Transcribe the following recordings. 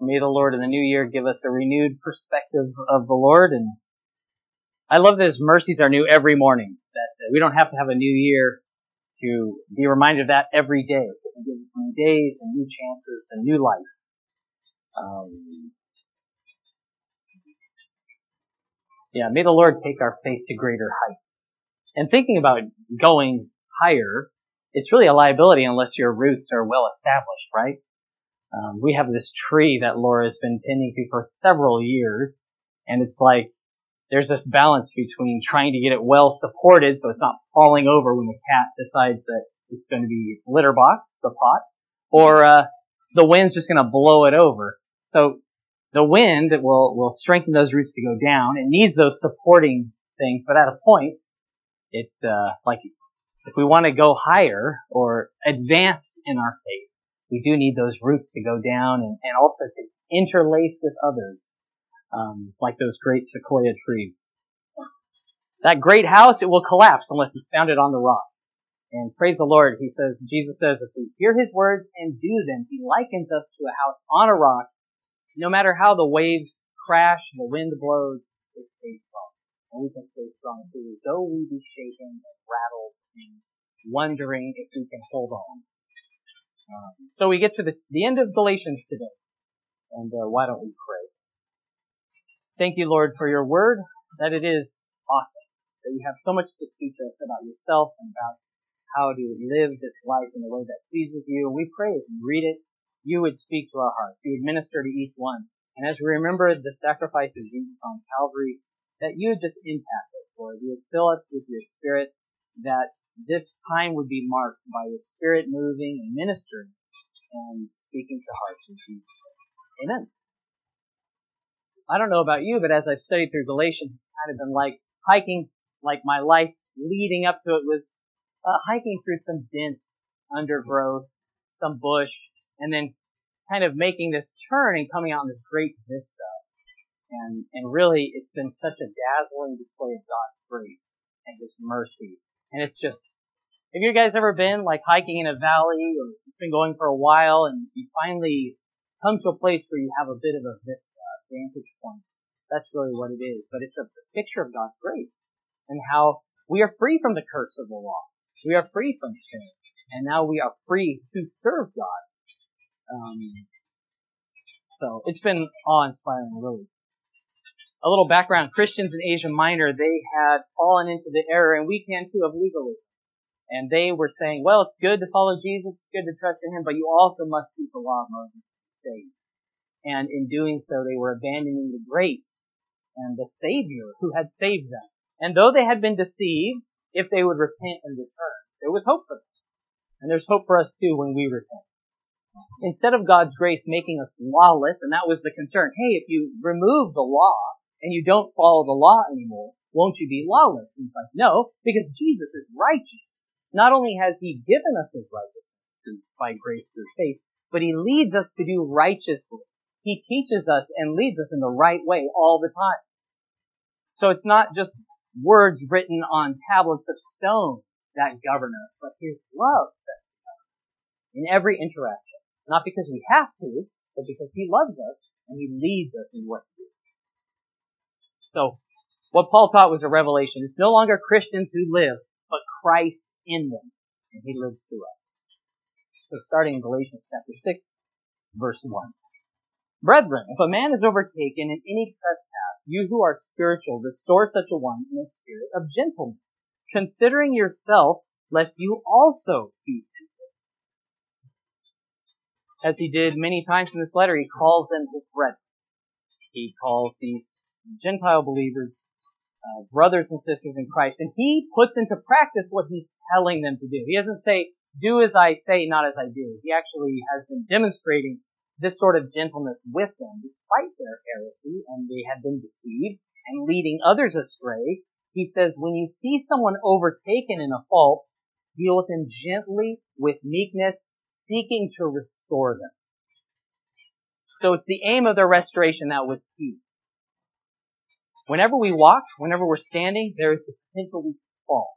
May the Lord in the new year give us a renewed perspective of the Lord. And I love that His mercies are new every morning. That we don't have to have a new year to be reminded of that every day because He gives us new days and new chances and new life. Um, yeah, may the Lord take our faith to greater heights. And thinking about going higher, it's really a liability unless your roots are well established, right? Um, we have this tree that Laura's been tending to for several years, and it's like there's this balance between trying to get it well supported so it's not falling over when the cat decides that it's going to be its litter box, the pot, or uh, the wind's just going to blow it over. So the wind will will strengthen those roots to go down. It needs those supporting things, but at a point, it uh, like if we want to go higher or advance in our faith, we do need those roots to go down and, and also to interlace with others, um, like those great sequoia trees. That great house, it will collapse unless it's founded on the rock. And praise the Lord, he says, Jesus says, if we hear his words and do them, he likens us to a house on a rock. No matter how the waves crash, the wind blows, it stays strong. And we can stay strong too, though we be shaken and rattled and wondering if we can hold on. So we get to the, the end of Galatians today. And uh, why don't we pray? Thank you, Lord, for your word, that it is awesome, that you have so much to teach us about yourself and about how to live this life in a way that pleases you. We pray as we read it, you would speak to our hearts. You would minister to each one. And as we remember the sacrifice of Jesus on Calvary, that you would just impact us, Lord. You would fill us with your spirit that this time would be marked by the spirit moving and ministering and speaking to hearts in Jesus' name. Amen. I don't know about you, but as I've studied through Galatians, it's kind of been like hiking, like my life leading up to it was uh, hiking through some dense undergrowth, some bush, and then kind of making this turn and coming out in this great vista. And, and really, it's been such a dazzling display of God's grace and His mercy and it's just, have you guys ever been like hiking in a valley or it's been going for a while and you finally come to a place where you have a bit of a vista, a vantage point? That's really what it is. But it's a picture of God's grace and how we are free from the curse of the law. We are free from sin. And now we are free to serve God. Um, so it's been awe-inspiring, really a little background, Christians in Asia Minor, they had fallen into the error, and we can too, of legalism. And they were saying, well, it's good to follow Jesus, it's good to trust in Him, but you also must keep the law of Moses to be saved. And in doing so, they were abandoning the grace and the Savior who had saved them. And though they had been deceived, if they would repent and return, there was hope for them. And there's hope for us too when we repent. Instead of God's grace making us lawless, and that was the concern, hey, if you remove the law, and you don't follow the law anymore, won't you be lawless? And it's like, no, because Jesus is righteous. Not only has he given us his righteousness by grace through faith, but he leads us to do righteously. He teaches us and leads us in the right way all the time. So it's not just words written on tablets of stone that govern us, but his love that's govern us in every interaction. Not because we have to, but because he loves us and he leads us in what to do. So, what Paul taught was a revelation. It's no longer Christians who live, but Christ in them. And he lives through us. So starting in Galatians chapter 6, verse 1. Brethren, if a man is overtaken in any trespass, you who are spiritual, restore such a one in a spirit of gentleness, considering yourself, lest you also be tempted. As he did many times in this letter, he calls them his brethren. He calls these Gentile believers, uh, brothers and sisters in Christ, and he puts into practice what he's telling them to do. He doesn't say, do as I say, not as I do. He actually has been demonstrating this sort of gentleness with them, despite their heresy, and they had been deceived and leading others astray. He says, when you see someone overtaken in a fault, deal with them gently, with meekness, seeking to restore them. So it's the aim of their restoration that was key. Whenever we walk, whenever we're standing, there is the potential we fall.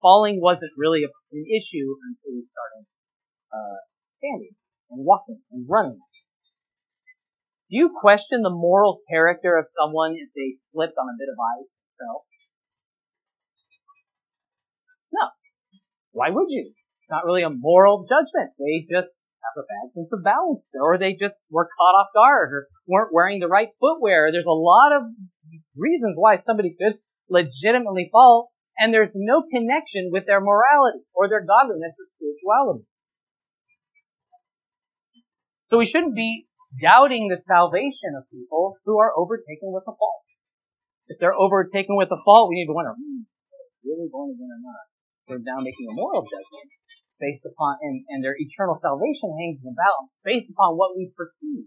Falling wasn't really an issue until we started uh, standing and walking and running. Do you question the moral character of someone if they slipped on a bit of ice and fell? No. Why would you? It's not really a moral judgment. They just have a bad sense of balance, or they just were caught off guard, or weren't wearing the right footwear. There's a lot of reasons why somebody could legitimately fall, and there's no connection with their morality or their godliness or spirituality. So we shouldn't be doubting the salvation of people who are overtaken with a fault. If they're overtaken with a fault, we need to wonder, hmm, really born again or not? We're now making a moral judgment based upon, and, and their eternal salvation hangs in the balance based upon what we perceive.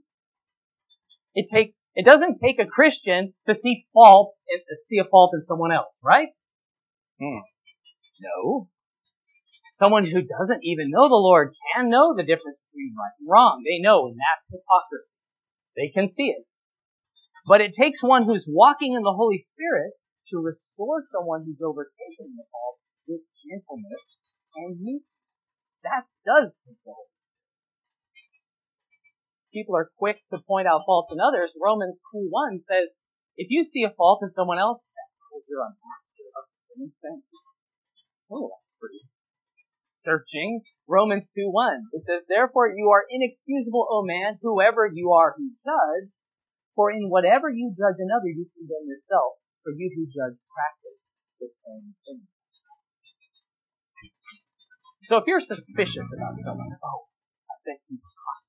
It takes, it doesn't take a Christian to see fault, and see a fault in someone else, right? Hmm. No. Someone who doesn't even know the Lord can know the difference between right and wrong. They know, and that's hypocrisy. They can see it. But it takes one who's walking in the Holy Spirit to restore someone who's overtaken the fault with gentleness and meekness. That does take the Holy Spirit. People are quick to point out faults in others. Romans 2.1 says, if you see a fault in someone else, you're a master of the same thing. Oh, that's pretty searching. Romans 2.1. It says, Therefore you are inexcusable, O man, whoever you are who judge, for in whatever you judge another, you condemn yourself, for you who judge practice the same things. So if you're suspicious about someone, oh, I bet he's that.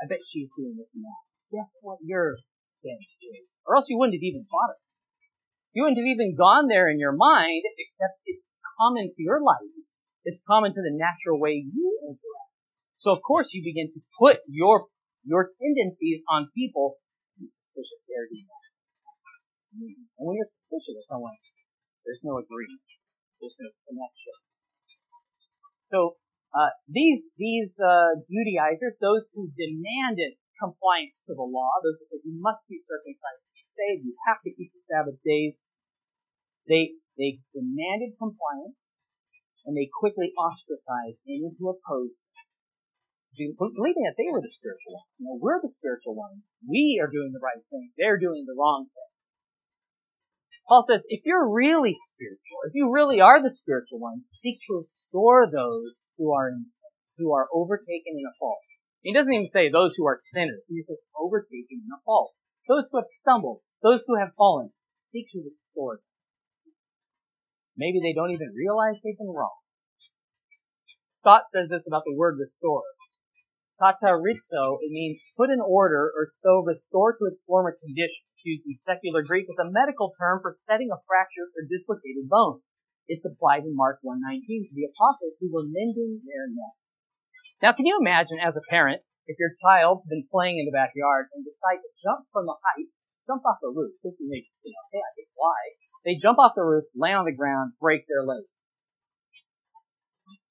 I bet she's doing this and that. Guess what your thing is? Or else you wouldn't have even thought of it. You wouldn't have even gone there in your mind, except it's common to your life it's common to the natural way you interact. So of course you begin to put your your tendencies on people. suspicious And when you're suspicious of someone, there's no agreement. There's no connection. So uh, these these uh, Judaizers, those who demanded compliance to the law, those who said you must be circumcised to be saved, you have to keep the Sabbath days, they they demanded compliance and they quickly ostracized anyone who opposed them. Believing that they were the spiritual ones. You know, we're the spiritual ones. We are doing the right thing. They're doing the wrong thing. Paul says, if you're really spiritual, if you really are the spiritual ones, seek to restore those who are in sin, who are overtaken in a fault. He doesn't even say those who are sinners. He says overtaken in a fault. Those who have stumbled, those who have fallen, seek to restore them. Maybe they don't even realize they've been wrong. Stott says this about the word restore. Katartizo, it means put in order or so restore to its former condition. It's used in secular Greek as a medical term for setting a fractured or dislocated bone. It's applied in Mark 1.19 to the apostles who were mending their net. Now can you imagine as a parent, if your child's been playing in the backyard and decide to jump from the height, jump off the roof, thinking they, you know, hey, I can fly, they jump off the roof, land on the ground, break their leg.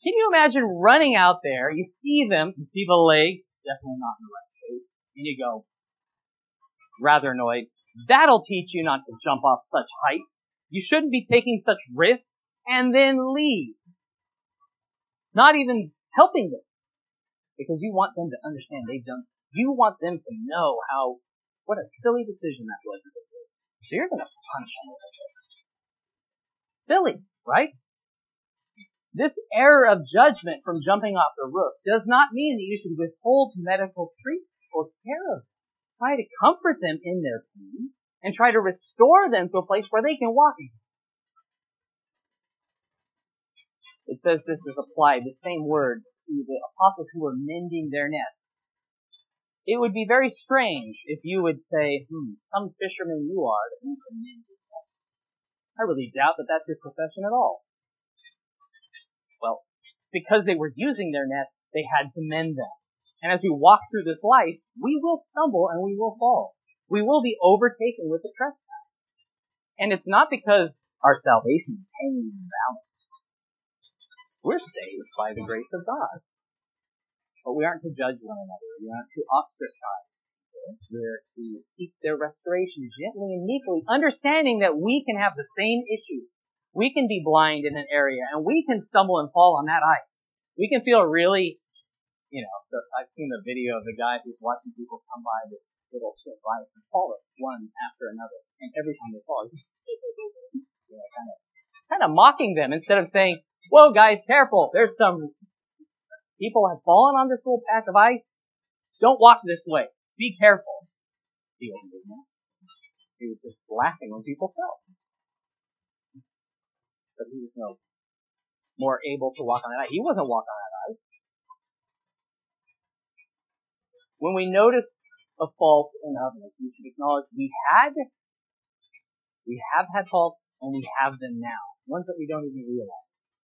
Can you imagine running out there? You see them, you see the leg, it's definitely not in the right shape, and you go, rather annoyed. That'll teach you not to jump off such heights. You shouldn't be taking such risks and then leave. Not even helping them. Because you want them to understand they've done, you want them to know how, what a silly decision that was. So you're gonna punch them Silly, right? This error of judgment from jumping off the roof does not mean that you should withhold medical treatment or care of them. Try to comfort them in their pain and try to restore them to a place where they can walk again. It says this is applied, the same word, to the apostles who were mending their nets. It would be very strange if you would say, hmm, some fisherman you are that you can mend your nets. I really doubt that that's your profession at all. Well, because they were using their nets, they had to mend them. And as we walk through this life, we will stumble and we will fall. We will be overtaken with the trespass. And it's not because our salvation is hanging in the balance. We're saved by the grace of God. But we aren't to judge one another. We aren't to ostracize people. We're to seek their restoration gently and meekly, understanding that we can have the same issue we can be blind in an area and we can stumble and fall on that ice. We can feel really you know, the, I've seen the video of the guy who's watching people come by this little strip of ice and fall one after another, and every time they fall, you know, kind of, kind of mocking them instead of saying, "Whoa, guys, careful! There's some people have fallen on this little patch of ice. Don't walk this way. Be careful." He that. He was just laughing when people fell. But he was no more able to walk on that ice. He wasn't walking on that ice. When we notice a fault in others, we should acknowledge we had, we have had faults, and we have them now. Ones that we don't even realize.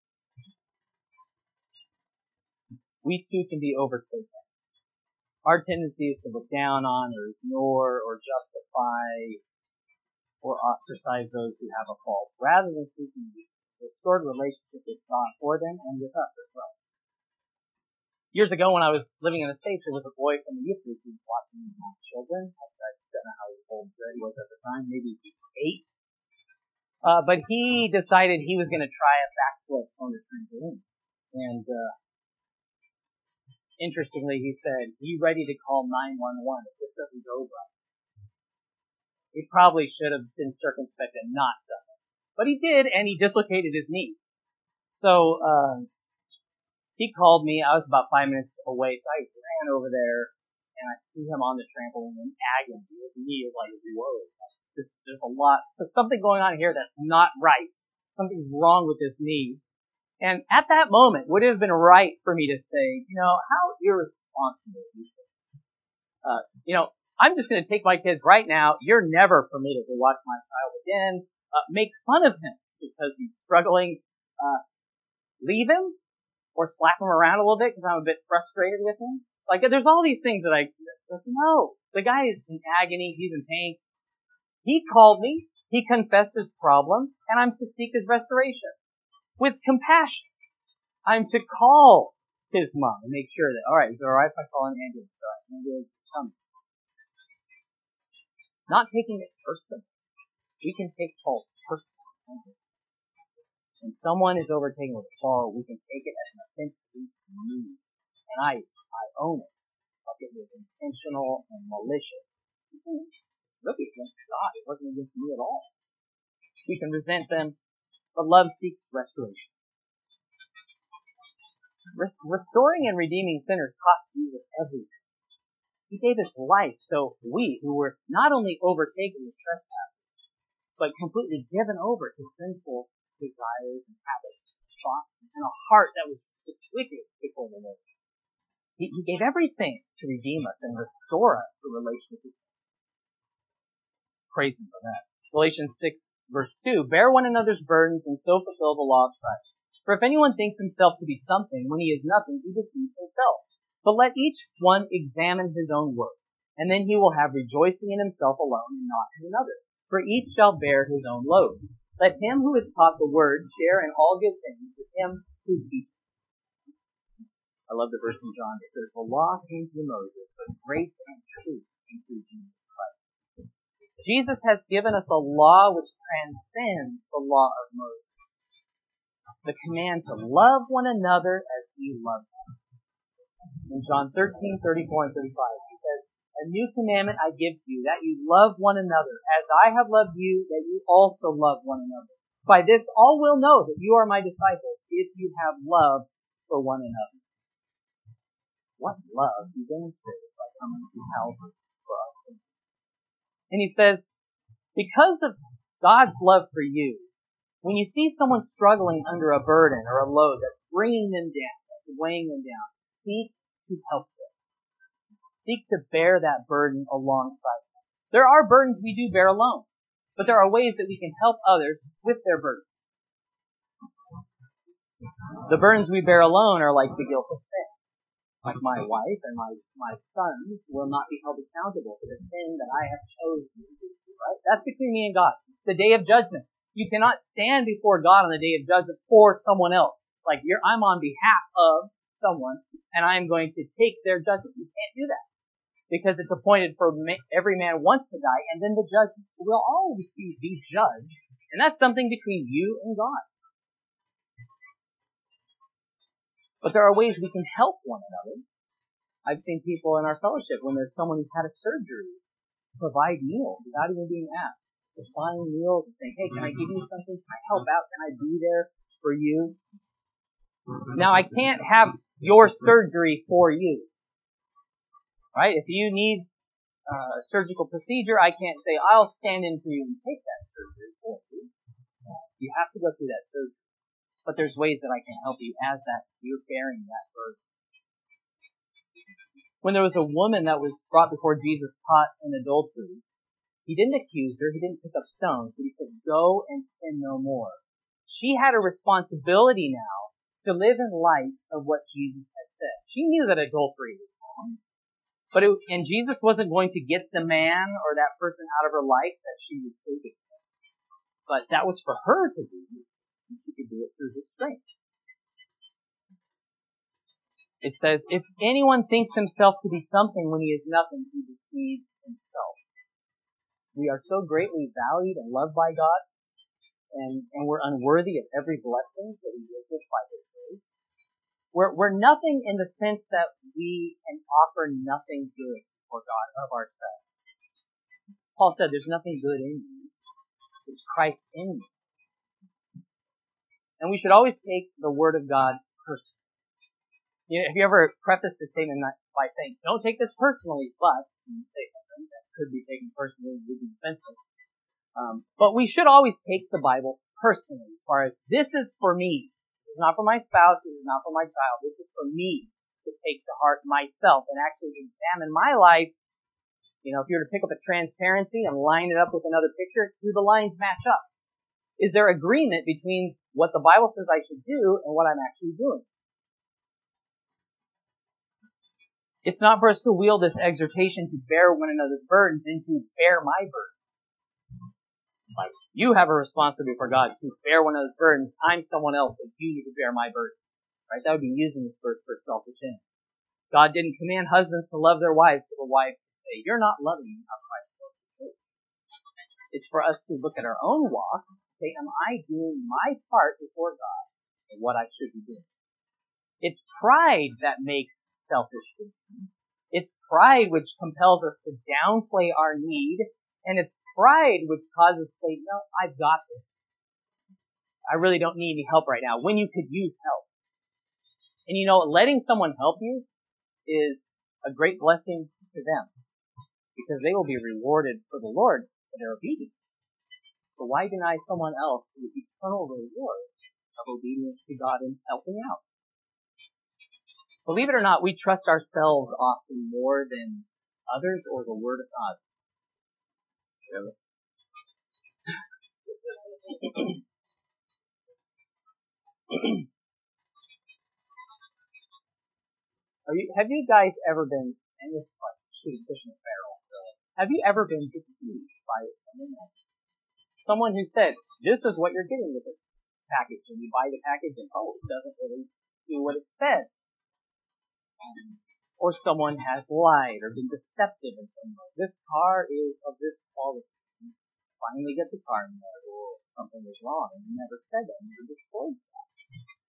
We too can be overtaken. Our tendency is to look down on or ignore or justify or ostracize those who have a fault, rather than seeking restored relationship with God for them and with us as well. Years ago, when I was living in the States, there was a boy from the youth group who was watching my children. I don't know how old he was at the time, maybe eight. Uh, but he decided he was going to try a backflip on the trampoline. And, uh, interestingly, he said, "Be ready to call 911 if this doesn't go right." He probably should have been circumspect and not done it. But he did, and he dislocated his knee. So, uh, he called me. I was about five minutes away, so I ran over there, and I see him on the trampoline in agony. His knee is like, whoa, this, there's a lot, so something going on here that's not right. Something's wrong with this knee. And at that moment, would it have been right for me to say, you know, how irresponsible you uh, you know, I'm just going to take my kids right now. You're never permitted to watch my child again. Uh, make fun of him because he's struggling. Uh, leave him or slap him around a little bit because I'm a bit frustrated with him. Like there's all these things that I like, no. The guy is in agony. He's in pain. He called me. He confessed his problem, and I'm to seek his restoration with compassion. I'm to call his mom and make sure that all right, is it all right if I call an ambulance? All right, ambulance is coming. Not taking it personal. We can take fault personally. When someone is overtaken with a fall, we can take it as an offense against me. And I, I own it. Like it was intentional and malicious. It's really against God. It wasn't against me at all. We can resent them, but love seeks restoration. Restoring and redeeming sinners cost Jesus everything. He gave his life so we, who were not only overtaken with trespasses, but completely given over to sinful desires and habits, thoughts, and a heart that was just wicked before the Lord. He, he gave everything to redeem us and restore us to relationship Praise Him for that. Galatians 6 verse 2, bear one another's burdens and so fulfill the law of Christ. For if anyone thinks himself to be something when he is nothing, he deceives himself. But let each one examine his own work, and then he will have rejoicing in himself alone and not in another. For each shall bear his own load. Let him who is taught the word share in all good things with him who teaches. I love the verse in John that says, The law came through Moses, but grace and truth came through Jesus Christ. Jesus has given us a law which transcends the law of Moses. The command to love one another as he loves us in John 13, 34, and 35. He says, A new commandment I give to you, that you love one another, as I have loved you, that you also love one another. By this all will know that you are my disciples, if you have love for one another. What love he demonstrated by coming to Calvary for our sins. And he says, because of God's love for you, when you see someone struggling under a burden or a load that's bringing them down, that's weighing them down, seek to help them. Seek to bear that burden alongside. There are burdens we do bear alone, but there are ways that we can help others with their burden. The burdens we bear alone are like the guilt of sin. Like my wife and my, my sons will not be held accountable for the sin that I have chosen to do. Right? That's between me and God. The day of judgment. You cannot stand before God on the day of judgment for someone else. Like I'm on behalf of someone and I am going to take their judgment. You can't do that because it's appointed for every man wants to die and then the judgment. So we'll all receive be judged and that's something between you and God. But there are ways we can help one another I've seen people in our fellowship when there's someone who's had a surgery provide meals without even being asked. Supplying meals and saying, hey, can I give you something? Can I help out? Can I be there for you? Now I can't have your surgery for you. Right? If you need uh, a surgical procedure, I can't say, I'll stand in for you and take that surgery for you. You have to go through that surgery. But there's ways that I can help you as that you're bearing that burden. When there was a woman that was brought before Jesus caught in adultery, he didn't accuse her, he didn't pick up stones, but he said, go and sin no more. She had a responsibility now to live in light of what Jesus had said. She knew that adultery was wrong. But it, and Jesus wasn't going to get the man or that person out of her life that she was sleeping with. But that was for her to do. She could do it through his strength. It says, if anyone thinks himself to be something when he is nothing, he deceives himself. We are so greatly valued and loved by God, and, and we're unworthy of every blessing that he gives us by his grace. We're, we're nothing in the sense that we can offer nothing good for God of ourselves. Paul said there's nothing good in you. It's Christ in you. And we should always take the Word of God personally. You know, have you ever prefaced a statement by saying, don't take this personally, but, you say something that could be taken personally would be offensive. Um, but we should always take the Bible personally as far as this is for me. Is not for my spouse. This is not for my child. This is for me to take to heart myself and actually examine my life. You know, if you were to pick up a transparency and line it up with another picture, do the lines match up? Is there agreement between what the Bible says I should do and what I'm actually doing? It's not for us to wield this exhortation to bear one another's burdens and to bear my burdens. You have a responsibility for God to bear one of those burdens. I'm someone else, and you need to bear my burden. Right? That would be using this verse for selfish end. God didn't command husbands to love their wives, so the wife could say, "You're not loving me how Christ loves you." It's for us to look at our own walk and say, "Am I doing my part before God and what I should be doing?" It's pride that makes selfish things. It's pride which compels us to downplay our need and it's pride which causes to say, no, I've got this. I really don't need any help right now when you could use help. And you know, letting someone help you is a great blessing to them because they will be rewarded for the Lord for their obedience. So why deny someone else the eternal reward of obedience to God and helping out? Believe it or not, we trust ourselves often more than others or the Word of God. Are you, have you guys ever been, and this is like shooting fish in a barrel, really. Have you ever been deceived by someone else? Someone who said, this is what you're getting with the package, and you buy the package and oh, it doesn't really do what it said. Um, or someone has lied or been deceptive in some way. This car is of this quality. You finally get the car and like, oh, something was wrong, and you never said that, never disclosed that.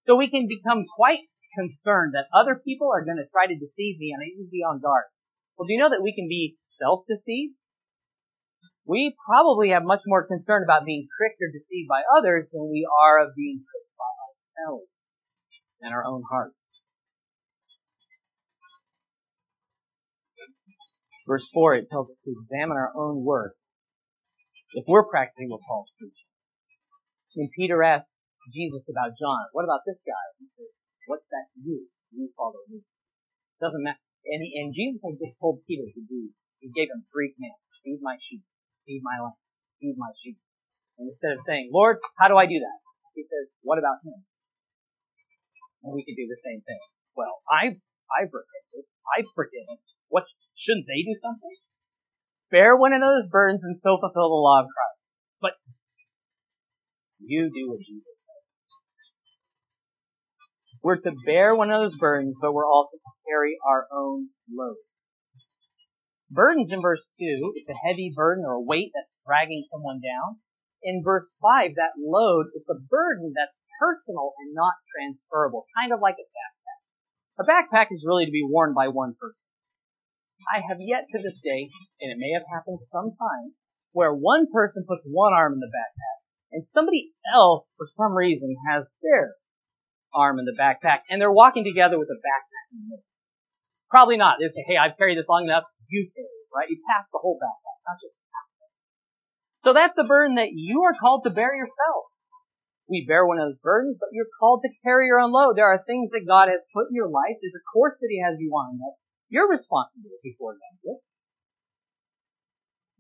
So we can become quite concerned that other people are going to try to deceive me, and I need to be on guard. Well, do you know that we can be self-deceived? We probably have much more concern about being tricked or deceived by others than we are of being tricked by ourselves and our own hearts. Verse 4, it tells us to examine our own work if we're practicing what Paul's preaching. When Peter asked Jesus about John, what about this guy? He says, what's that to you? You follow me. Doesn't matter. And, and Jesus had just told Peter to do, he gave him three commands. Feed my sheep, feed my lambs, feed my sheep. And instead of saying, Lord, how do I do that? He says, what about him? And we could do the same thing. Well, I've, I've repented. I've forgiven. What shouldn't they do something? Bear one another's burdens and so fulfill the law of Christ. But you do what Jesus says. We're to bear one another's burdens, but we're also to carry our own load. Burdens in verse 2, it's a heavy burden or a weight that's dragging someone down. In verse 5, that load, it's a burden that's personal and not transferable, kind of like a backpack. A backpack is really to be worn by one person. I have yet to this day, and it may have happened sometime, where one person puts one arm in the backpack and somebody else, for some reason, has their arm in the backpack and they're walking together with a backpack in the middle. Probably not. They say, hey, I've carried this long enough. You carry it, right? You pass the whole backpack, not just half of it. So that's the burden that you are called to bear yourself. We bear one of those burdens, but you're called to carry your own load. There are things that God has put in your life. There's a course that He has you on that you're responsible before God.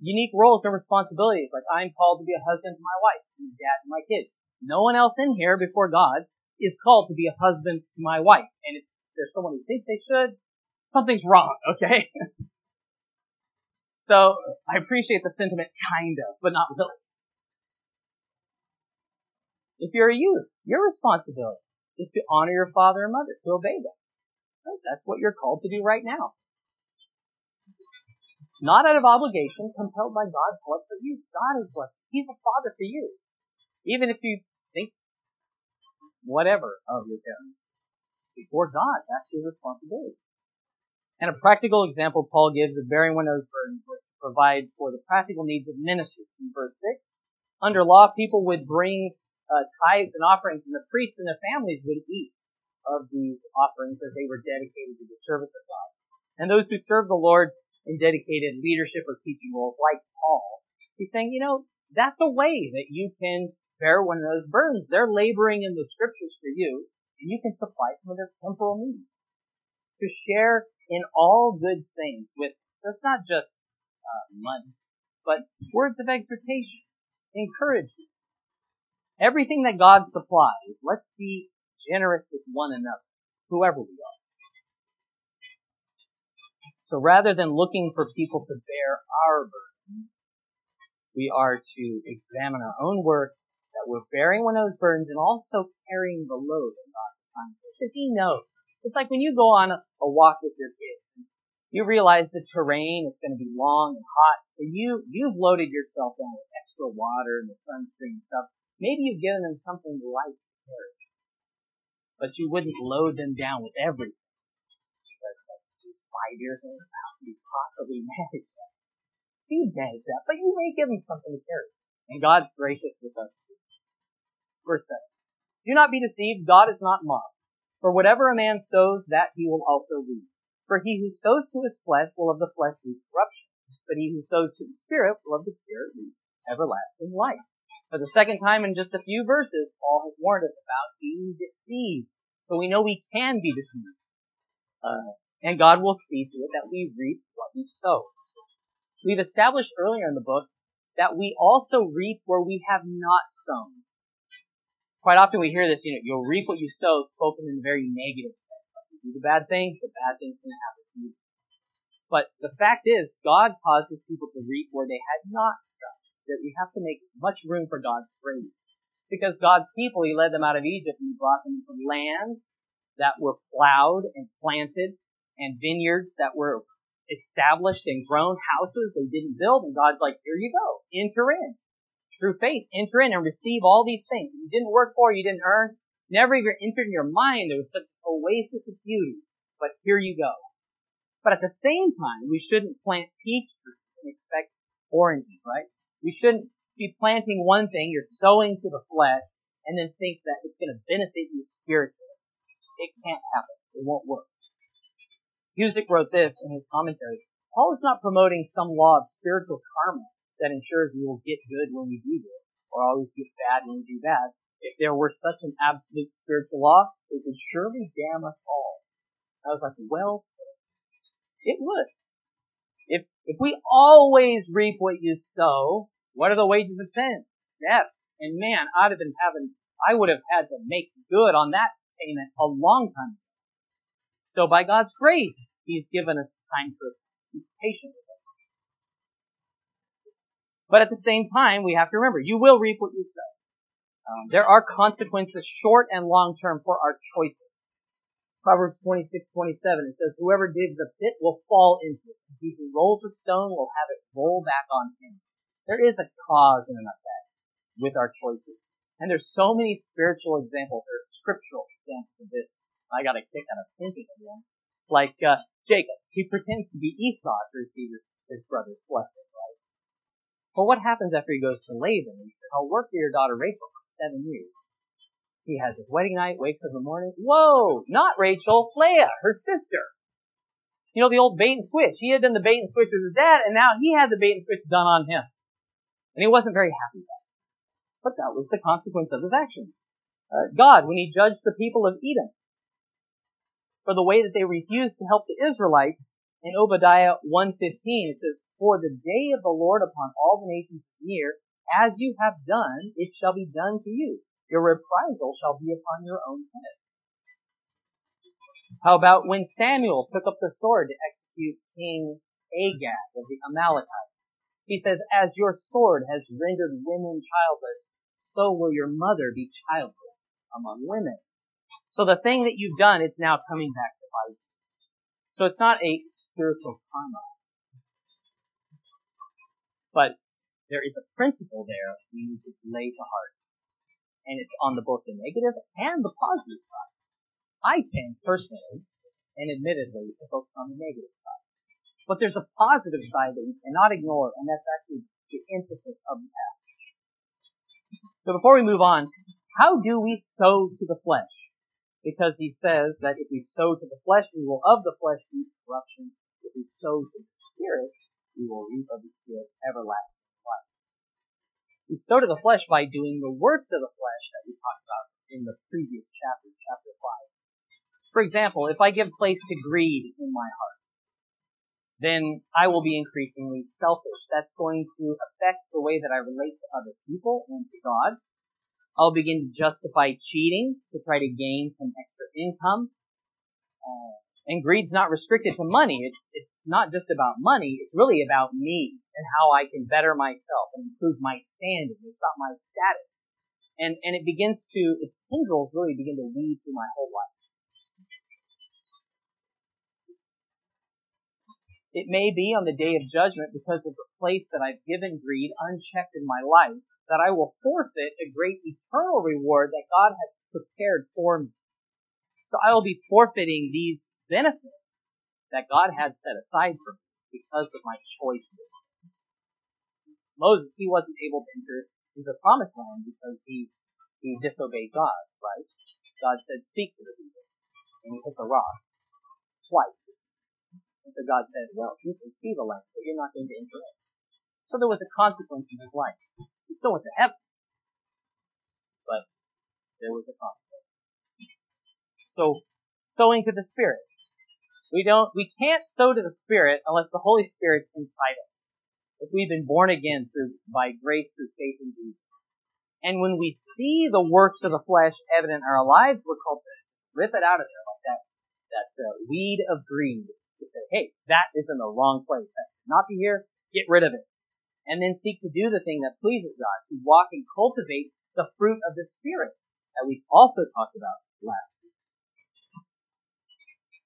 Unique roles and responsibilities, like I'm called to be a husband to my wife, and a dad to my kids. No one else in here before God is called to be a husband to my wife. And if there's someone who thinks they should, something's wrong, okay? so, I appreciate the sentiment, kind of, but not really. If you're a youth, your responsibility is to honor your father and mother, to obey them. That's what you're called to do right now. Not out of obligation, compelled by God's love for you. God is love. He's a father for you. Even if you think whatever of your parents. Before God, that's your responsibility. And a practical example Paul gives of bearing one of those burdens was to provide for the practical needs of ministers. In verse 6, under law, people would bring uh, tithes and offerings, and the priests and the families would eat of these offerings as they were dedicated to the service of God. And those who served the Lord in dedicated leadership or teaching roles, like Paul, he's saying, you know, that's a way that you can bear one of those burdens. They're laboring in the scriptures for you, and you can supply some of their temporal needs. To share in all good things with, that's not just uh, money, but words of exhortation, encouragement. Everything that God supplies, let's be generous with one another, whoever we are. So rather than looking for people to bear our burden, we are to examine our own work, that we're bearing one of those burdens and also carrying the load that God assigned us. Because He knows. It's like when you go on a, a walk with your kids, you realize the terrain, it's going to be long and hot, so you, you've loaded yourself down with extra water and the sunscreen and stuff. Maybe you've given them something light to carry. But you wouldn't load them down with everything. Because like, years old, how can you possibly manage that? He'd manage that, but you may give him something to carry. And God's gracious with us too. Verse 7. Do not be deceived, God is not mocked. For whatever a man sows, that he will also reap. For he who sows to his flesh will of the flesh reap corruption, but he who sows to the Spirit will of the Spirit reap everlasting life. For the second time in just a few verses, Paul has warned us about being deceived. So we know we can be deceived. Uh, and God will see to it that we reap what we sow. We've established earlier in the book that we also reap where we have not sown. Quite often we hear this, you know, you'll reap what you sow spoken in a very negative sense. Like you do the bad thing, the bad thing's to happen to you. But the fact is, God causes people to reap where they had not sown. That we have to make much room for God's grace. Because God's people, He led them out of Egypt and He brought them from lands that were plowed and planted and vineyards that were established and grown houses they didn't build, and God's like, here you go, enter in. Through faith, enter in and receive all these things. You didn't work for, you didn't earn, never even entered in your mind there was such an oasis of beauty, but here you go. But at the same time, we shouldn't plant peach trees and expect oranges, right? We shouldn't be planting one thing, you're sowing to the flesh, and then think that it's going to benefit you spiritually. It can't happen. It won't work. Guzik wrote this in his commentary. Paul is not promoting some law of spiritual karma that ensures we will get good when we do good, or always get bad when we do bad. If there were such an absolute spiritual law, it would surely damn us all. I was like, well, it would. If, if we always reap what you sow, what are the wages of sin? Death. And man, I'd have been having, I would have had to make good on that payment a long time ago. So by God's grace, He's given us time for, He's patient with us. But at the same time, we have to remember, you will reap what you sow. Um, there are consequences, short and long term, for our choices. Proverbs 26, 27, it says, Whoever digs a pit will fall into it. He who rolls a stone will have it roll back on him. There is a cause and an effect with our choices. And there's so many spiritual examples, or scriptural examples of this I got a kick out of thinking of them. Like uh, Jacob, he pretends to be Esau to receive his, his brother's blessing, right? But what happens after he goes to Laban? He says, "I'll work for your daughter Rachel for seven years." He has his wedding night, wakes up in the morning. Whoa, not Rachel, Leah, her sister. You know the old bait and switch. He had done the bait and switch with his dad, and now he had the bait and switch done on him, and he wasn't very happy about it. But that was the consequence of his actions. Uh, God, when He judged the people of Edom, for the way that they refused to help the Israelites. In Obadiah 1.15, it says, For the day of the Lord upon all the nations is near. As you have done, it shall be done to you. Your reprisal shall be upon your own head. How about when Samuel took up the sword to execute King Agag of the Amalekites? He says, As your sword has rendered women childless, so will your mother be childless among women. So the thing that you've done, it's now coming back to bite. So it's not a spiritual karma. But there is a principle there we need to lay to heart. And it's on the both the negative and the positive side. I tend personally, and admittedly, to focus on the negative side. But there's a positive side that we cannot ignore, and that's actually the emphasis of the passage. So before we move on, how do we sow to the flesh? because he says that if we sow to the flesh, we will of the flesh reap corruption. If we sow to the Spirit, we will reap of the Spirit everlasting life. We sow to the flesh by doing the works of the flesh that we talked about in the previous chapter, chapter 5. For example, if I give place to greed in my heart, then I will be increasingly selfish. That's going to affect the way that I relate to other people and to God. I'll begin to justify cheating to try to gain some extra income. Uh, and greed's not restricted to money. It, it's not just about money. It's really about me and how I can better myself and improve my standing. It's about my status. And, and it begins to, its tendrils really begin to weave through my whole life. It may be on the day of judgment because of the place that I've given greed unchecked in my life that I will forfeit a great eternal reward that God has prepared for me. So I will be forfeiting these benefits that God had set aside for me because of my choices. Moses, he wasn't able to enter into the promised land because he, he disobeyed God, right? God said, speak to the people. And he hit the rock twice. And so God said, well, you can see the light, but you're not going to enter it. So there was a consequence in his life. He still went to heaven. But there was a consequence. So, sowing to the Spirit. We don't, we can't sow to the Spirit unless the Holy Spirit's inside us. If we've been born again through, by grace through faith in Jesus. And when we see the works of the flesh evident in our lives, we're called to rip it out of there like that, that uh, weed of greed. To say, hey, that is in the wrong place. That should not be here. Get rid of it and then seek to do the thing that pleases God, to walk and cultivate the fruit of the Spirit that we've also talked about last week.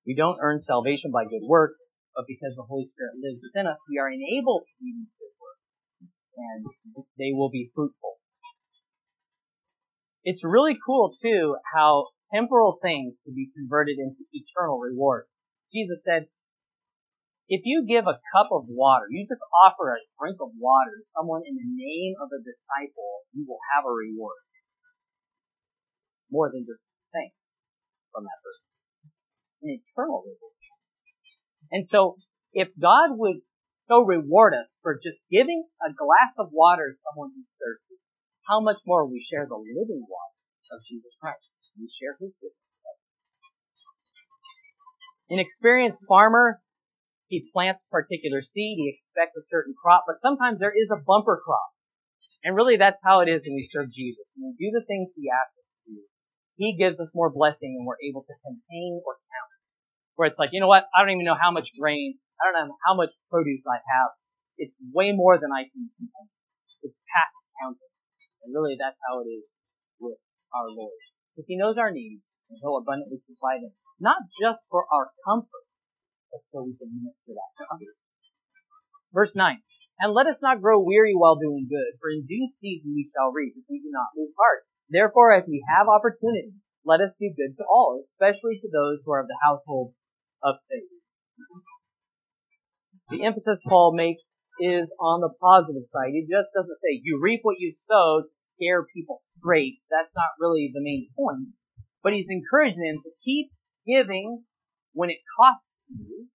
We don't earn salvation by good works, but because the Holy Spirit lives within us, we are enabled to do these good works, and they will be fruitful. It's really cool too how temporal things can be converted into eternal rewards. Jesus said, if you give a cup of water, you just offer a drink of water to someone in the name of a disciple, you will have a reward. More than just thanks from that person. An eternal reward. And so, if God would so reward us for just giving a glass of water to someone who's thirsty, how much more we share the living water of Jesus Christ. We share His goodness. An experienced farmer he plants a particular seed, he expects a certain crop, but sometimes there is a bumper crop. And really that's how it is when we serve Jesus. When we do the things he asks us to do, he gives us more blessing than we're able to contain or count. Where it's like, you know what? I don't even know how much grain, I don't know how much produce I have. It's way more than I can contain. It's past counting. And really that's how it is with our Lord. Because he knows our needs and he'll abundantly supply them. Not just for our comfort, but so we can minister that others. Verse 9. And let us not grow weary while doing good, for in due season we shall reap if we do not lose heart. Therefore, as we have opportunity, let us do good to all, especially to those who are of the household of faith. The emphasis Paul makes is on the positive side. He just doesn't say you reap what you sow to scare people straight. That's not really the main point. But he's encouraging them to keep giving when it costs you.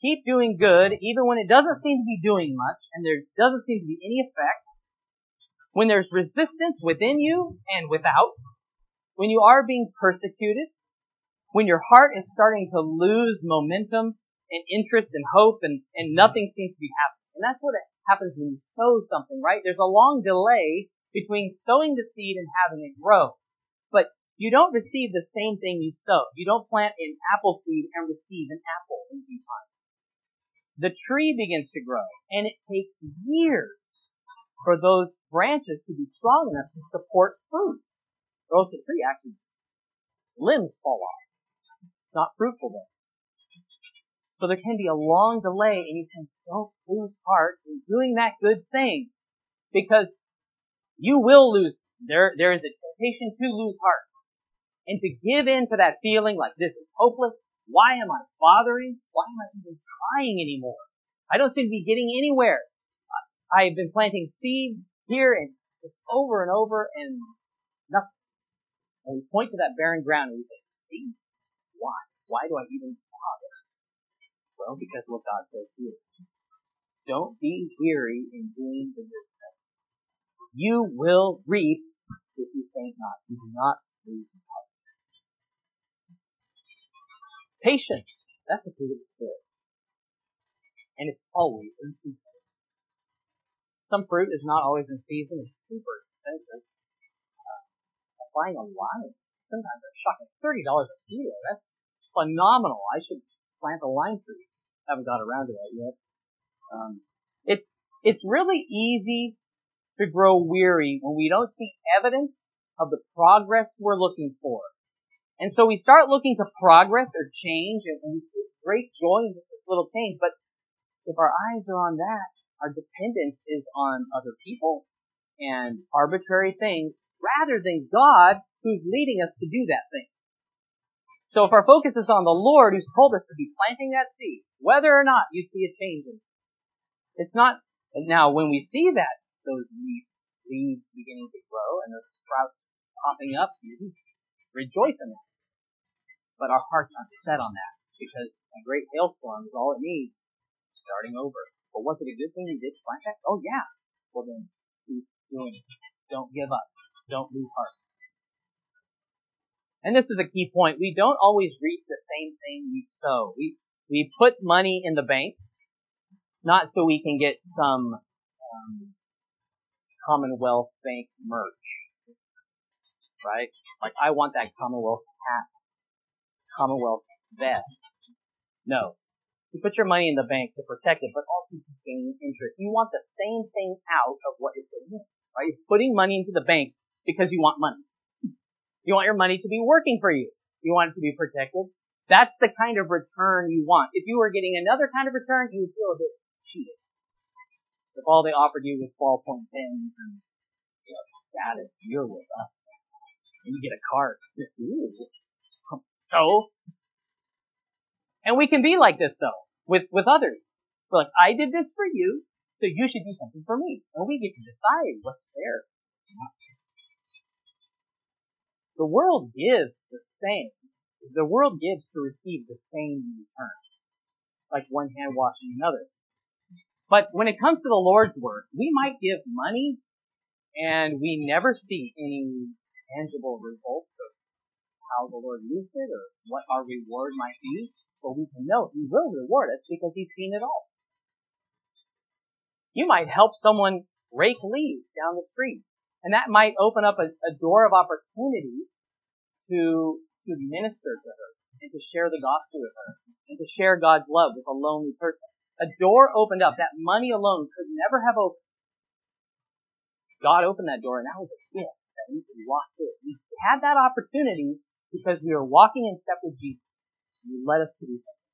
Keep doing good even when it doesn't seem to be doing much and there doesn't seem to be any effect. When there's resistance within you and without. When you are being persecuted. When your heart is starting to lose momentum and interest and hope and, and nothing seems to be happening. And that's what happens when you sow something, right? There's a long delay between sowing the seed and having it grow. You don't receive the same thing you sow. You don't plant an apple seed and receive an apple in due time. The tree begins to grow, and it takes years for those branches to be strong enough to support fruit. Or else the tree actually limbs fall off. It's not fruitful then. So there can be a long delay and he's saying, don't lose heart in doing that good thing. Because you will lose, there, there is a temptation to lose heart. And to give in to that feeling like this is hopeless. Why am I bothering? Why am I even trying anymore? I don't seem to be getting anywhere. I've been planting seeds here and just over and over and nothing. And we point to that barren ground and we say, see, why? Why do I even bother? well, because what God says here. Don't be weary in doing the good thing. You will reap if you faint not. You do not lose heart. Patience. That's a fruit of. And it's always in season. Some fruit is not always in season. It's super expensive. Uh, buying a lime, sometimes they're shocking. $30 a kilo. That's phenomenal. I should plant a lime tree haven't got around to that yet. Um, it's it's really easy to grow weary when we don't see evidence of the progress we're looking for. And so we start looking to progress or change and we feel great joy in just this little change. But if our eyes are on that, our dependence is on other people and arbitrary things rather than God who's leading us to do that thing. So if our focus is on the Lord who's told us to be planting that seed, whether or not you see a change in it, it's not, now when we see that, those leaves, leaves beginning to grow and those sprouts popping up, rejoice in that. But our hearts aren't set on that because a great hailstorm is all it needs, starting over. But was it a good thing we did plant that? Oh yeah. Well then, keep doing it. Don't give up. Don't lose heart. And this is a key point. We don't always reap the same thing we sow. We, we put money in the bank, not so we can get some um, Commonwealth Bank merch, right? Like I want that Commonwealth hat, Commonwealth vest. No, you put your money in the bank to protect it, but also to gain interest. You want the same thing out of what you're putting in, right? You're putting money into the bank because you want money. You want your money to be working for you. You want it to be protected. That's the kind of return you want. If you were getting another kind of return, you would feel a bit cheated. If all they offered you was ballpoint pens and you know status, you're with us, and you get a card. Ooh. So, and we can be like this though with with others. We're like, I did this for you, so you should do something for me, and we get to decide what's fair. The world gives the same. The world gives to receive the same in return. Like one hand washing another. But when it comes to the Lord's work, we might give money and we never see any tangible results of how the Lord used it or what our reward might be. But we can know He will reward us because He's seen it all. You might help someone rake leaves down the street and that might open up a, a door of opportunity to, to minister to her and to share the gospel with her and to share God's love with a lonely person. A door opened up that money alone could never have opened. God opened that door and that was a gift that we can walk through it. We had that opportunity because we were walking in step with Jesus. He led us to do something.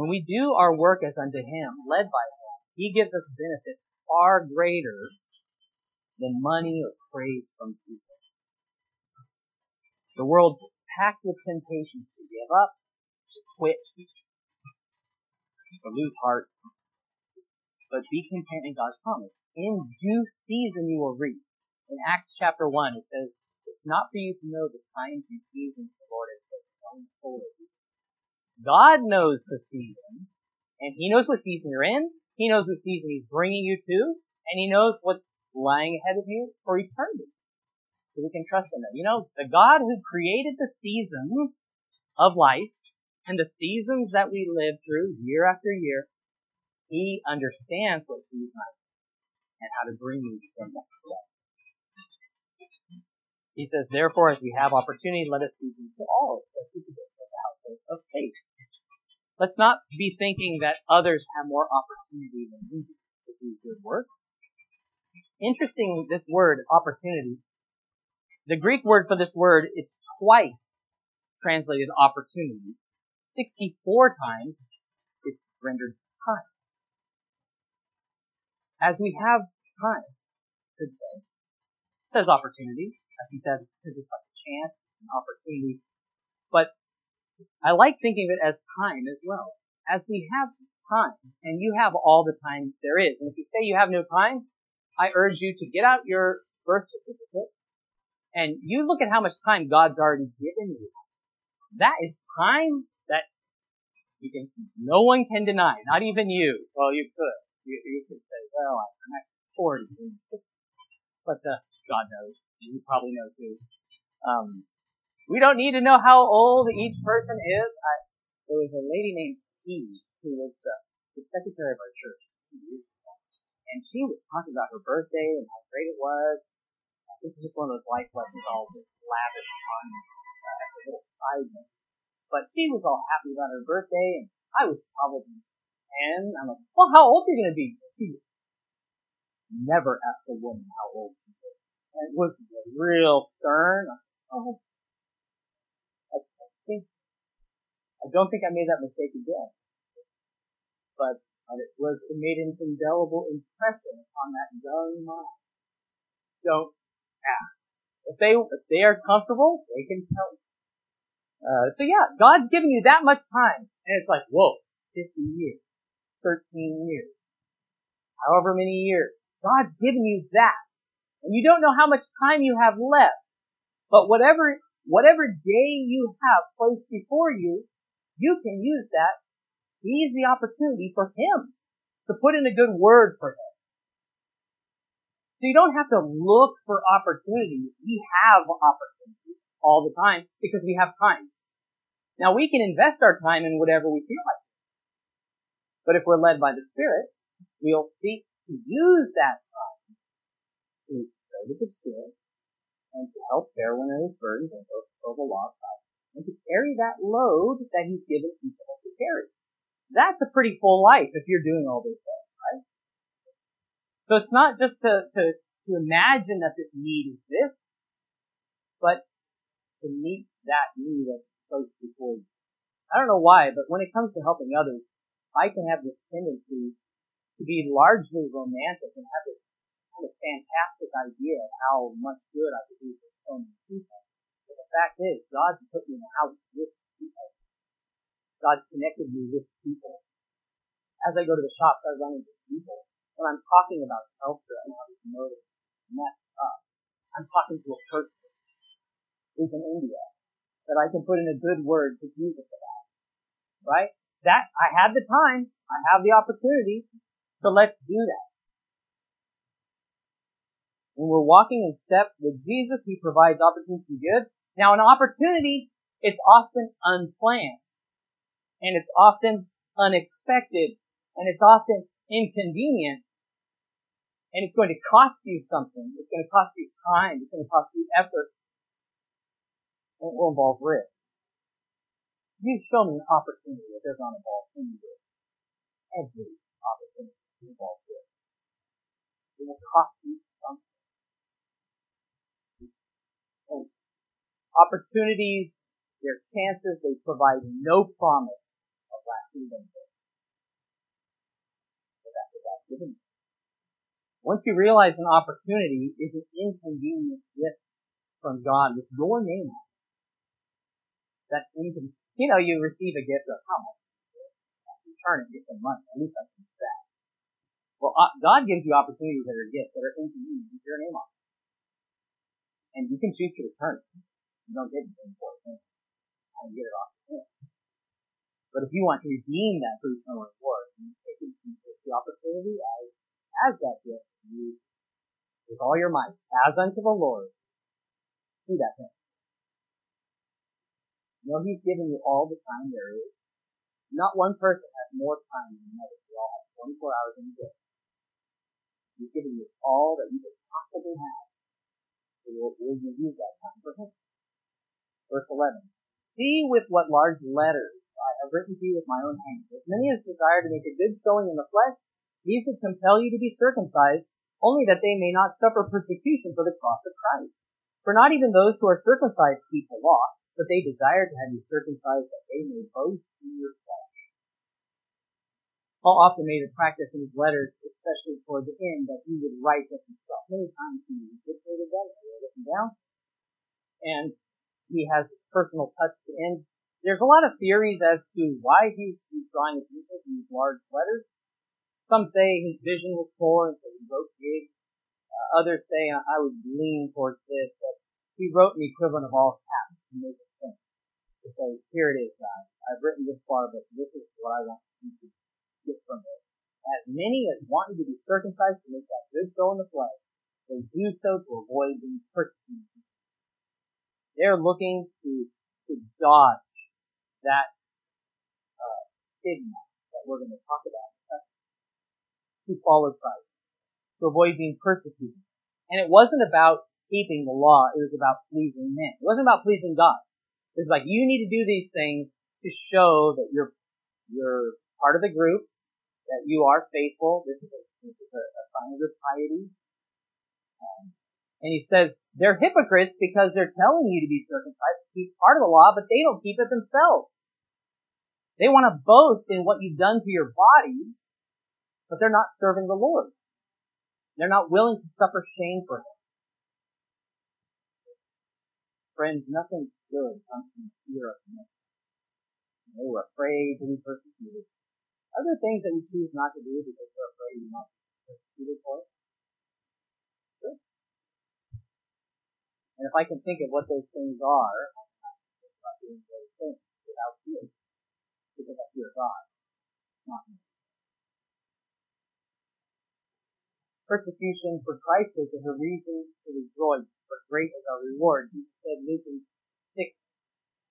When we do our work as unto Him, led by Him, he gives us benefits far greater than money or praise from people. The world's packed with temptations to give up, to quit, to lose heart. But be content in God's promise. In due season you will reap. In Acts chapter 1 it says, It's not for you to know the times and seasons the Lord has put going forward. God knows the seasons, and He knows what season you're in. He knows what season He's bringing you to, and He knows what's lying ahead of you for eternity. So we can trust in that. You know, the God who created the seasons of life and the seasons that we live through year after year, He understands what season I'm and how to bring me to the next step. He says, therefore, as we have opportunity, let us do to all, especially to those of the household of faith. Let's not be thinking that others have more opportunity than we do to do good works. Interesting, this word, opportunity. The Greek word for this word, it's twice translated opportunity. 64 times it's rendered time. As we have time, could say. It says opportunity. I think that's because it's like a chance, it's an opportunity. But I like thinking of it as time as well. As we have time, and you have all the time there is, and if you say you have no time, I urge you to get out your birth certificate and you look at how much time God's already given you. That is time that you can, no one can deny, not even you. Well, you could. You, you could say, well, I'm at 40, 60. But uh, God knows, and you probably know too. Um, we don't need to know how old each person is. I, there was a lady named Eve who was the, the secretary of our church and she was talking about her birthday and how great it was. This is just one of those life lessons I'll just lavish on uh, as a little side note. But she was all happy about her birthday, and I was probably 10. I'm like, well, how old are you going to be? She was never asked a woman how old she is. And it was real stern. Oh, I, I think, I don't think I made that mistake again. But it was it made an indelible impression on that young mind. Don't ask. If they if they are comfortable, they can tell you. Uh, so yeah, God's giving you that much time, and it's like, whoa, 50 years, 13 years, however many years. God's given you that, and you don't know how much time you have left. But whatever whatever day you have placed before you, you can use that seize the opportunity for him to put in a good word for him. So you don't have to look for opportunities. We have opportunities all the time because we have time. Now we can invest our time in whatever we feel like. But if we're led by the Spirit, we'll seek to use that time to with the Spirit and to help bear one another's burdens and fulfill the law of God and to carry that load that He's given us to carry. That's a pretty full life if you're doing all those things, right? So it's not just to, to, to imagine that this need exists, but to meet that need as close before you. I don't know why, but when it comes to helping others, I can have this tendency to be largely romantic and have this kind of fantastic idea of how much good I could do for so many people. But the fact is, God put me in a house with people God's connected me with people. As I go to the shops, I run into people. When I'm talking about Telstra and how this motor messed up, I'm talking to a person who's in India that I can put in a good word to Jesus about. Right? That, I have the time. I have the opportunity. So let's do that. When we're walking in step with Jesus, He provides opportunity to good. Now an opportunity, it's often unplanned and it's often unexpected, and it's often inconvenient, and it's going to cost you something. It's going to cost you time. It's going to cost you effort. And it will involve risk. You show me an opportunity that does not involve any risk. Every opportunity involves risk. It will cost you something. And opportunities their chances, they provide no promise of lasting benefit. But that's what God's given you. Once you realize an opportunity is an inconvenient gift from God with your name on it, That incon- you know, you receive a gift of how much? Return it, get some money. At least I can that. Well, uh, God gives you opportunities that are gifts that are inconvenient with your name on. And you can choose to return it. You don't get anything for it. And get it off your hands. But if you want to redeem that for eternal reward, you take, you take the opportunity as, as that gift. You, with all your might, as unto the Lord, do that thing. Know, He's given you all the time there is. Not one person has more time than another. We all have 24 hours in a day. He's given you all that you could possibly have. So will, will you use that time for Him? Verse 11. See with what large letters I have written to you with my own hand. As many as desire to make a good showing in the flesh, these would compel you to be circumcised, only that they may not suffer persecution for the cross of Christ. For not even those who are circumcised keep the law, but they desire to have you circumcised that they may boast in your flesh. Paul often made a practice in his letters, especially toward the end, that he would write them himself. Many times he dictated them, he wrote them down, and he has this personal touch to end. There's a lot of theories as to why he, he's drawing attention to these large letters. Some say his vision was poor and so he wrote big. Uh, others say, I would lean towards this, that he wrote an equivalent of all caps to make it. To say, here it is, guys. I've written this far, but this is what I want you to get from this. As many as want to be circumcised to make that good show in the flesh, they do so to avoid being persecuted. They're looking to, to dodge that uh, stigma that we're going to talk about in a second. To follow Christ. To avoid being persecuted. And it wasn't about keeping the law, it was about pleasing men. It wasn't about pleasing God. Was like, you need to do these things to show that you're, you're part of the group, that you are faithful. This is a, this is a, a sign of your piety. Um, and he says they're hypocrites because they're telling you to be circumcised, to keep part of the law, but they don't keep it themselves. They want to boast in what you've done to your body, but they're not serving the Lord. They're not willing to suffer shame for Him. Friends, nothing good comes from fear of men. They were afraid to be persecuted. Other things that we choose not to do because we're afraid we might be persecuted for. And if I can think of what those things are, I'm not about doing those things without fear. Because I fear God, not me. Persecution for Christ's sake is a reason to rejoice, for great is our reward. Jesus said Luke 6,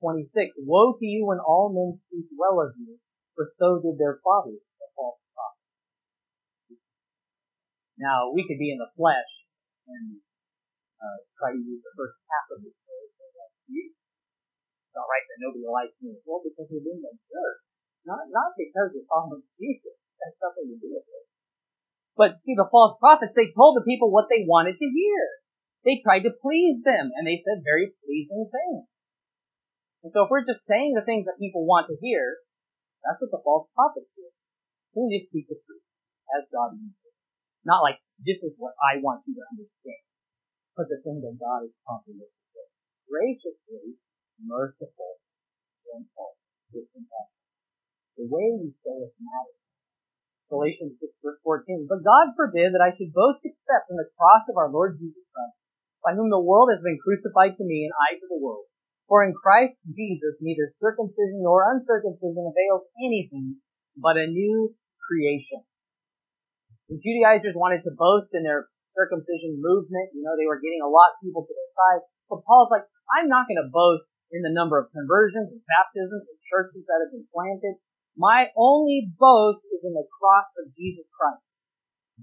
26, Woe to you when all men speak well of you, for so did their fathers, the false prophets. Now, we could be in the flesh and uh, try to use the first half of the story for that. It's not right that nobody likes me. Well, because we're being a jerk. Not, not because we're following Jesus. That's nothing to do with it. But see, the false prophets, they told the people what they wanted to hear. They tried to please them, and they said very pleasing things. And so if we're just saying the things that people want to hear, that's what the false prophets do. They just speak the truth as God means it. Not like, this is what I want you to understand. But the thing that God is prompting us to say. Graciously, merciful, gentle, with compassion. The way we say it matters. Galatians 6 verse 14. But God forbid that I should boast except in the cross of our Lord Jesus Christ, by whom the world has been crucified to me and I to the world. For in Christ Jesus neither circumcision nor uncircumcision avails anything but a new creation. The Judaizers wanted to boast in their circumcision movement. You know, they were getting a lot of people to their side. But Paul's like, I'm not going to boast in the number of conversions and baptisms and churches that have been planted. My only boast is in the cross of Jesus Christ.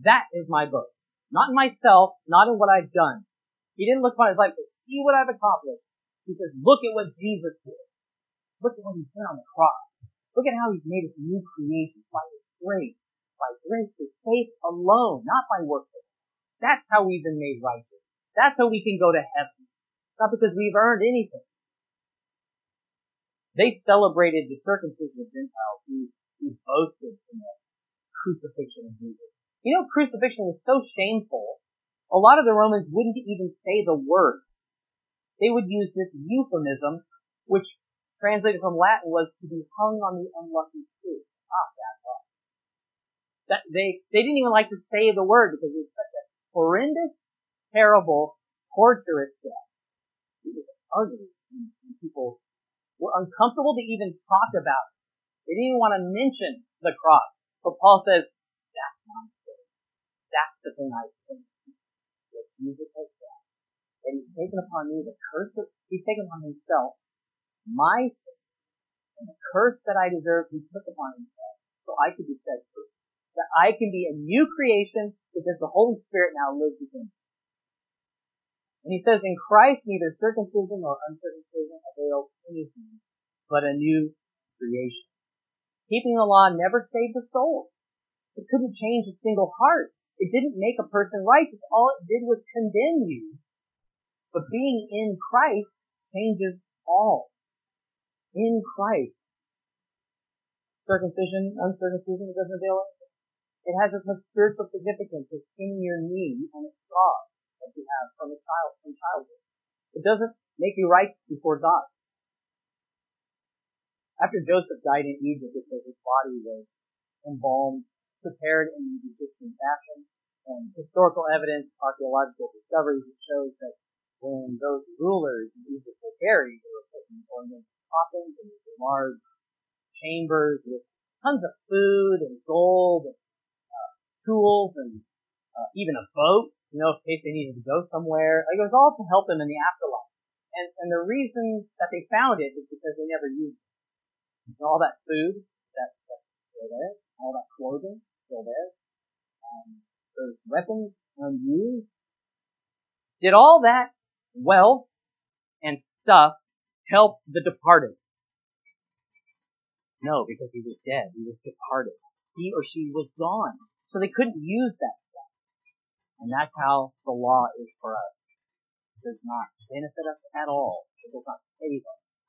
That is my boast. Not in myself, not in what I've done. He didn't look upon his life and say, see what I've accomplished. He says, look at what Jesus did. Look at what he did on the cross. Look at how he's made us new creations by his grace. By grace through faith alone, not by works. That's how we've been made righteous. That's how we can go to heaven. It's not because we've earned anything. They celebrated the circumcision of Gentiles who, who boasted in the crucifixion of Jesus. You know, crucifixion was so shameful, a lot of the Romans wouldn't even say the word they would use this euphemism, which translated from Latin was to be hung on the unlucky tree. Ah, that thought. That they they didn't even like to say the word because it was such a horrendous, terrible, torturous death. It was ugly, and, people were uncomfortable to even talk about it. They didn't even want to mention the cross. But Paul says, that's not good. That's the thing I think that Jesus has That he's taken upon me the curse of, he's taken upon himself my sin. And the curse that I deserve, he took upon himself. So I could be set free. That I can be a new creation because the Holy Spirit now lives within me. And he says, in Christ neither circumcision nor uncircumcision avails anything, but a new creation. Keeping the law never saved a soul. It couldn't change a single heart. It didn't make a person righteous. All it did was condemn you. But being in Christ changes all. In Christ. Circumcision, uncircumcision, it doesn't avail anything. It has as much spiritual significance as skinning your knee and a scar that you have from a child from childhood. It doesn't make you righteous before God. After Joseph died in Egypt, it says his body was embalmed, prepared in Egyptian fashion, and historical evidence, archaeological discoveries shows that when those rulers in Egypt were buried, they were put in ornamented coffins and large chambers with tons of food and gold and uh, tools and uh, even a boat you know, in case they needed to go somewhere. Like it was all to help them in the afterlife. And and the reason that they found it is because they never used it. And all that food that that's still there, all that clothing still there, um, those weapons unused. Did all that wealth and stuff help the departed? No, because he was dead. He was departed. He or she was gone. So they couldn't use that stuff. And that's how the law is for us. It does not benefit us at all. It does not save us.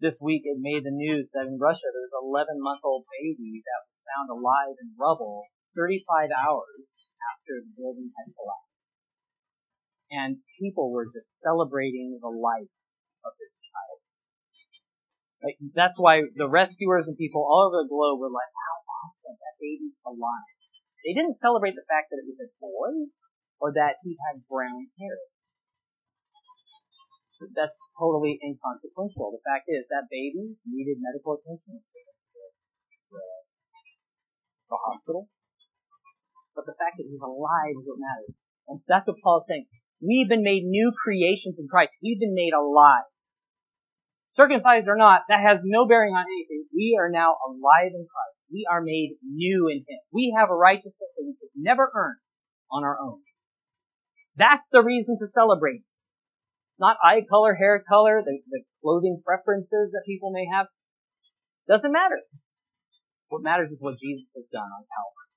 This week it made the news that in Russia there was an 11 month old baby that was found alive in rubble 35 hours after the building had collapsed. And people were just celebrating the life of this child. Like, that's why the rescuers and people all over the globe were like, how awesome. That baby's alive. They didn't celebrate the fact that it was a boy or that he had brown hair. That's totally inconsequential. The fact is that baby needed medical attention. The, hospital. But the fact that he's alive is what matters. And that's what Paul's saying. We've been made new creations in Christ. We've been made alive. Circumcised or not, that has no bearing on anything. We are now alive in Christ. We are made new in Him. We have a righteousness that we could never earn on our own. That's the reason to celebrate. Not eye color, hair color, the, the clothing preferences that people may have. Doesn't matter. What matters is what Jesus has done on Calvary.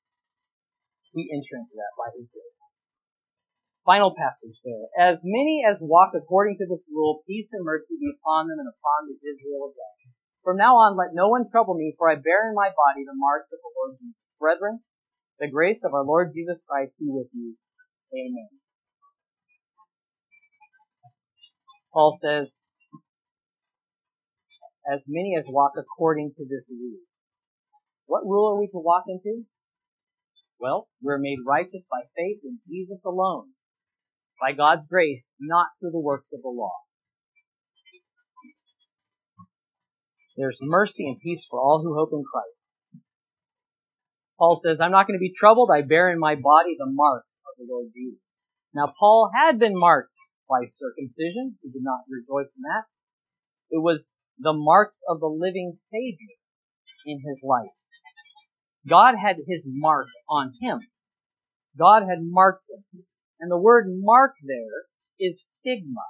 We enter into that by His grace. Final passage there. As many as walk according to this rule, peace and mercy be upon them and upon the Israel of God. From now on, let no one trouble me, for I bear in my body the marks of the Lord Jesus. Brethren, the grace of our Lord Jesus Christ be with you. Amen. Paul says, as many as walk according to this rule. What rule are we to walk into? Well, we're made righteous by faith in Jesus alone, by God's grace, not through the works of the law. There's mercy and peace for all who hope in Christ. Paul says, I'm not going to be troubled. I bear in my body the marks of the Lord Jesus. Now, Paul had been marked by circumcision. He did not rejoice in that. It was the marks of the living Savior in his life. God had his mark on him. God had marked him. And the word mark there is stigma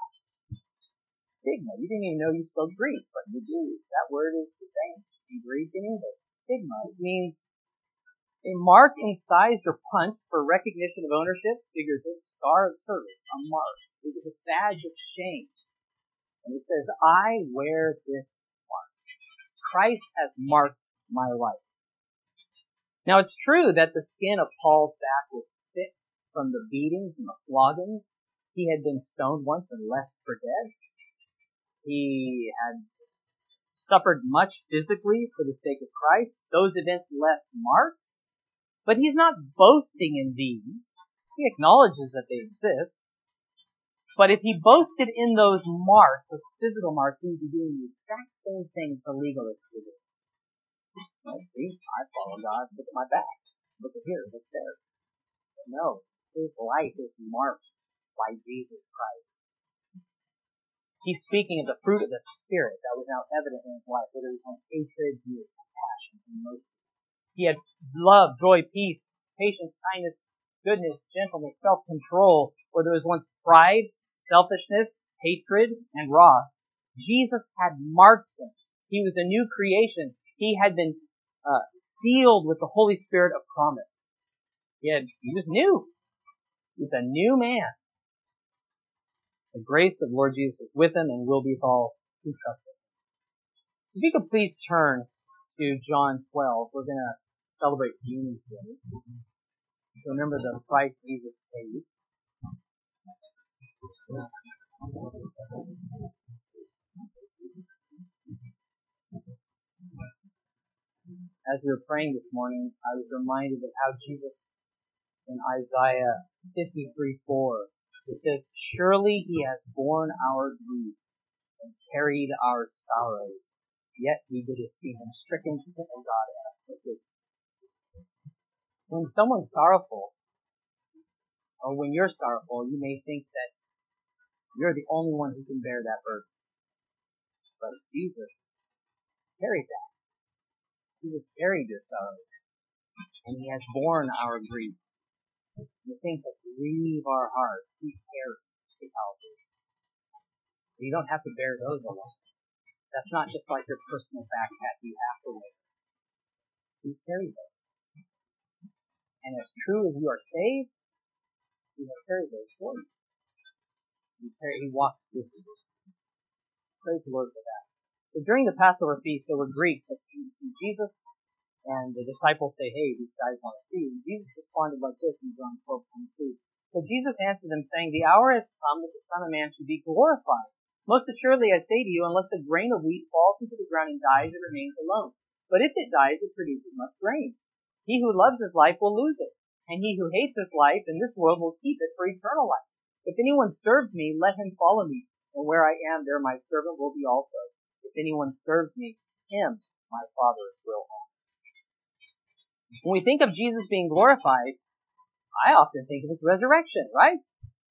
stigma. You didn't even know you spoke Greek, but you do. That word is the same in Greek and English. Stigma means a mark incised or punched for recognition of ownership, figurative, scar of service, a mark. It was a badge of shame. And it says, I wear this mark. Christ has marked my life. Now it's true that the skin of Paul's back was thick from the beating, from the flogging, He had been stoned once and left for dead. He had suffered much physically for the sake of Christ. Those events left marks, but he's not boasting in these. He acknowledges that they exist. But if he boasted in those marks, those physical marks, he would be doing the exact same thing the legalists do. Let's see, I follow God. Look at my back. Look at here. Look there. But no, his life is marked by Jesus Christ. He's speaking of the fruit of the Spirit that was now evident in his life, whether it was hatred, he was compassion and mercy. He had love, joy, peace, patience, kindness, goodness, gentleness, self-control, where there was once pride, selfishness, hatred, and wrath. Jesus had marked him. He was a new creation. He had been uh, sealed with the Holy Spirit of promise. He had, he was new. He was a new man. The grace of Lord Jesus with him and will be with all who trust him. So if you could please turn to John 12, we're going to celebrate communion together. So remember the price Jesus paid. As we were praying this morning, I was reminded of how Jesus in Isaiah 53:4 it says, Surely he has borne our griefs and carried our sorrows, yet we did esteem him stricken, smitten of God, and afflicted. When someone's sorrowful, or when you're sorrowful, you may think that you're the only one who can bear that burden. But Jesus carried that. Jesus carried your sorrows, and he has borne our grief the things that grieve our hearts, He carries to Calvary. You don't have to bear those alone. That's not just like your personal backpack you have to wear. He's carried those. And as true as you are saved, He has carried those for you. He, carry, he walks with you. Praise the Lord for that. So during the Passover feast, there were Greeks that came to see Jesus, and the disciples say, hey, these guys want to see. And Jesus responded like this in John 12, 22. So Jesus answered them saying, the hour has come that the Son of Man should be glorified. Most assuredly I say to you, unless a grain of wheat falls into the ground and dies, it remains alone. But if it dies, it produces much grain. He who loves his life will lose it, and he who hates his life in this world will keep it for eternal life. If anyone serves me, let him follow me, and where I am, there my servant will be also. If anyone serves me, him my Father will honor. When we think of Jesus being glorified, I often think of his resurrection, right?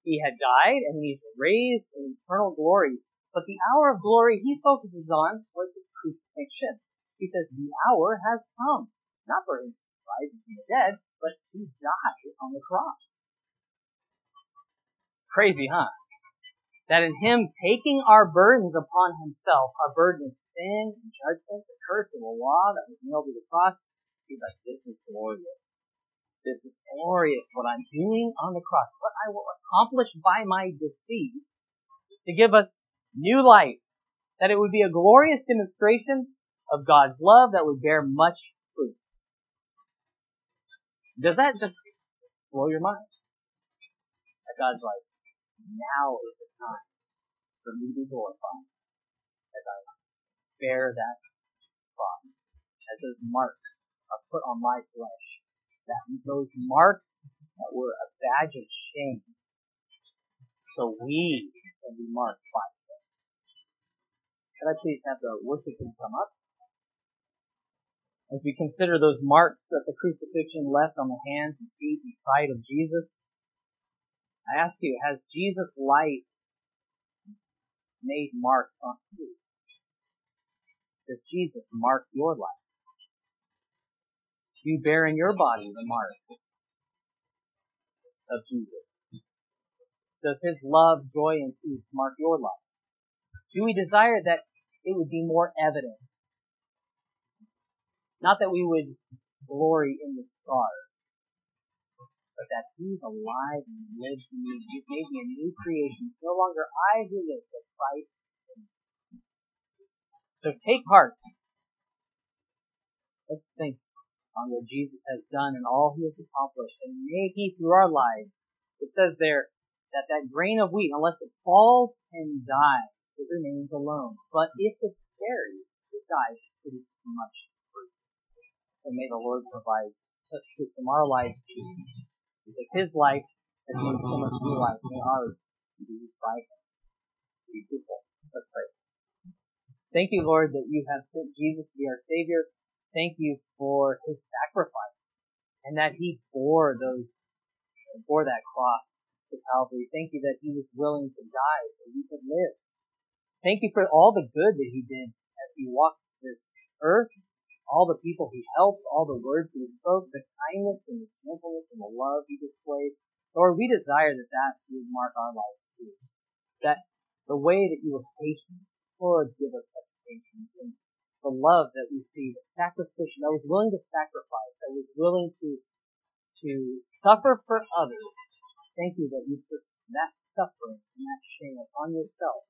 He had died and he's raised in eternal glory. But the hour of glory he focuses on was his crucifixion. He says the hour has come, not for his rising from the dead, but to die on the cross. Crazy, huh? That in him taking our burdens upon himself, our burden of sin and judgment, the curse of the law that was nailed to the cross, He's like, this is glorious. This is glorious what I'm doing on the cross, what I will accomplish by my decease to give us new life. That it would be a glorious demonstration of God's love that would bear much fruit. Does that just blow your mind? That God's like, now is the time for me to be glorified as I bear that cross, as those marks are put on my flesh. That those marks that were a badge of shame. So we can be marked by them. Could I please have the worship team come up? As we consider those marks that the crucifixion left on the hands and feet and side of Jesus, I ask you, has Jesus' life made marks on you? Does Jesus mark your life? Do you bear in your body the marks of Jesus? Does his love, joy, and peace mark your life? Do we desire that it would be more evident? Not that we would glory in the scars, but that he's alive and lives in me. He's made me a new creation. It's no longer I who live, but Christ. So take heart. Let's think on what Jesus has done and all he has accomplished. And may he, through our lives, it says there, that that grain of wheat, unless it falls and dies, it remains alone. But if it's buried, it dies pretty much fruit. So may the Lord provide such fruit from our lives too. Because his life has made so much new life. May ours be used by him. Be fruitful. Let's pray. Thank you, Lord, that you have sent Jesus to be our Savior. Thank you for his sacrifice and that he bore those, bore that cross to Calvary. Thank you that he was willing to die so we could live. Thank you for all the good that he did as he walked this earth, all the people he helped, all the words he spoke, the kindness and the gentleness and the love he displayed. Lord, we desire that that would mark our lives too. That the way that you were patient, Lord, give us such patience and the love that we see, the sacrificial, that was willing to sacrifice, that was willing to to suffer for others. Thank you that you put that suffering and that shame upon yourself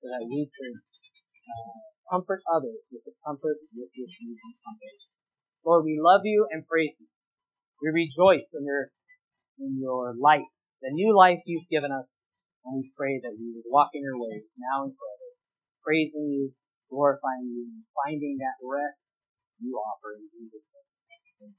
so that we could uh, comfort others with the comfort with which you can comfort. Lord, we love you and praise you. We rejoice in your in your life, the new life you've given us, and we pray that we would walk in your ways now and forever, praising you, glorifying you, and finding that rest you offer in Jesus' name.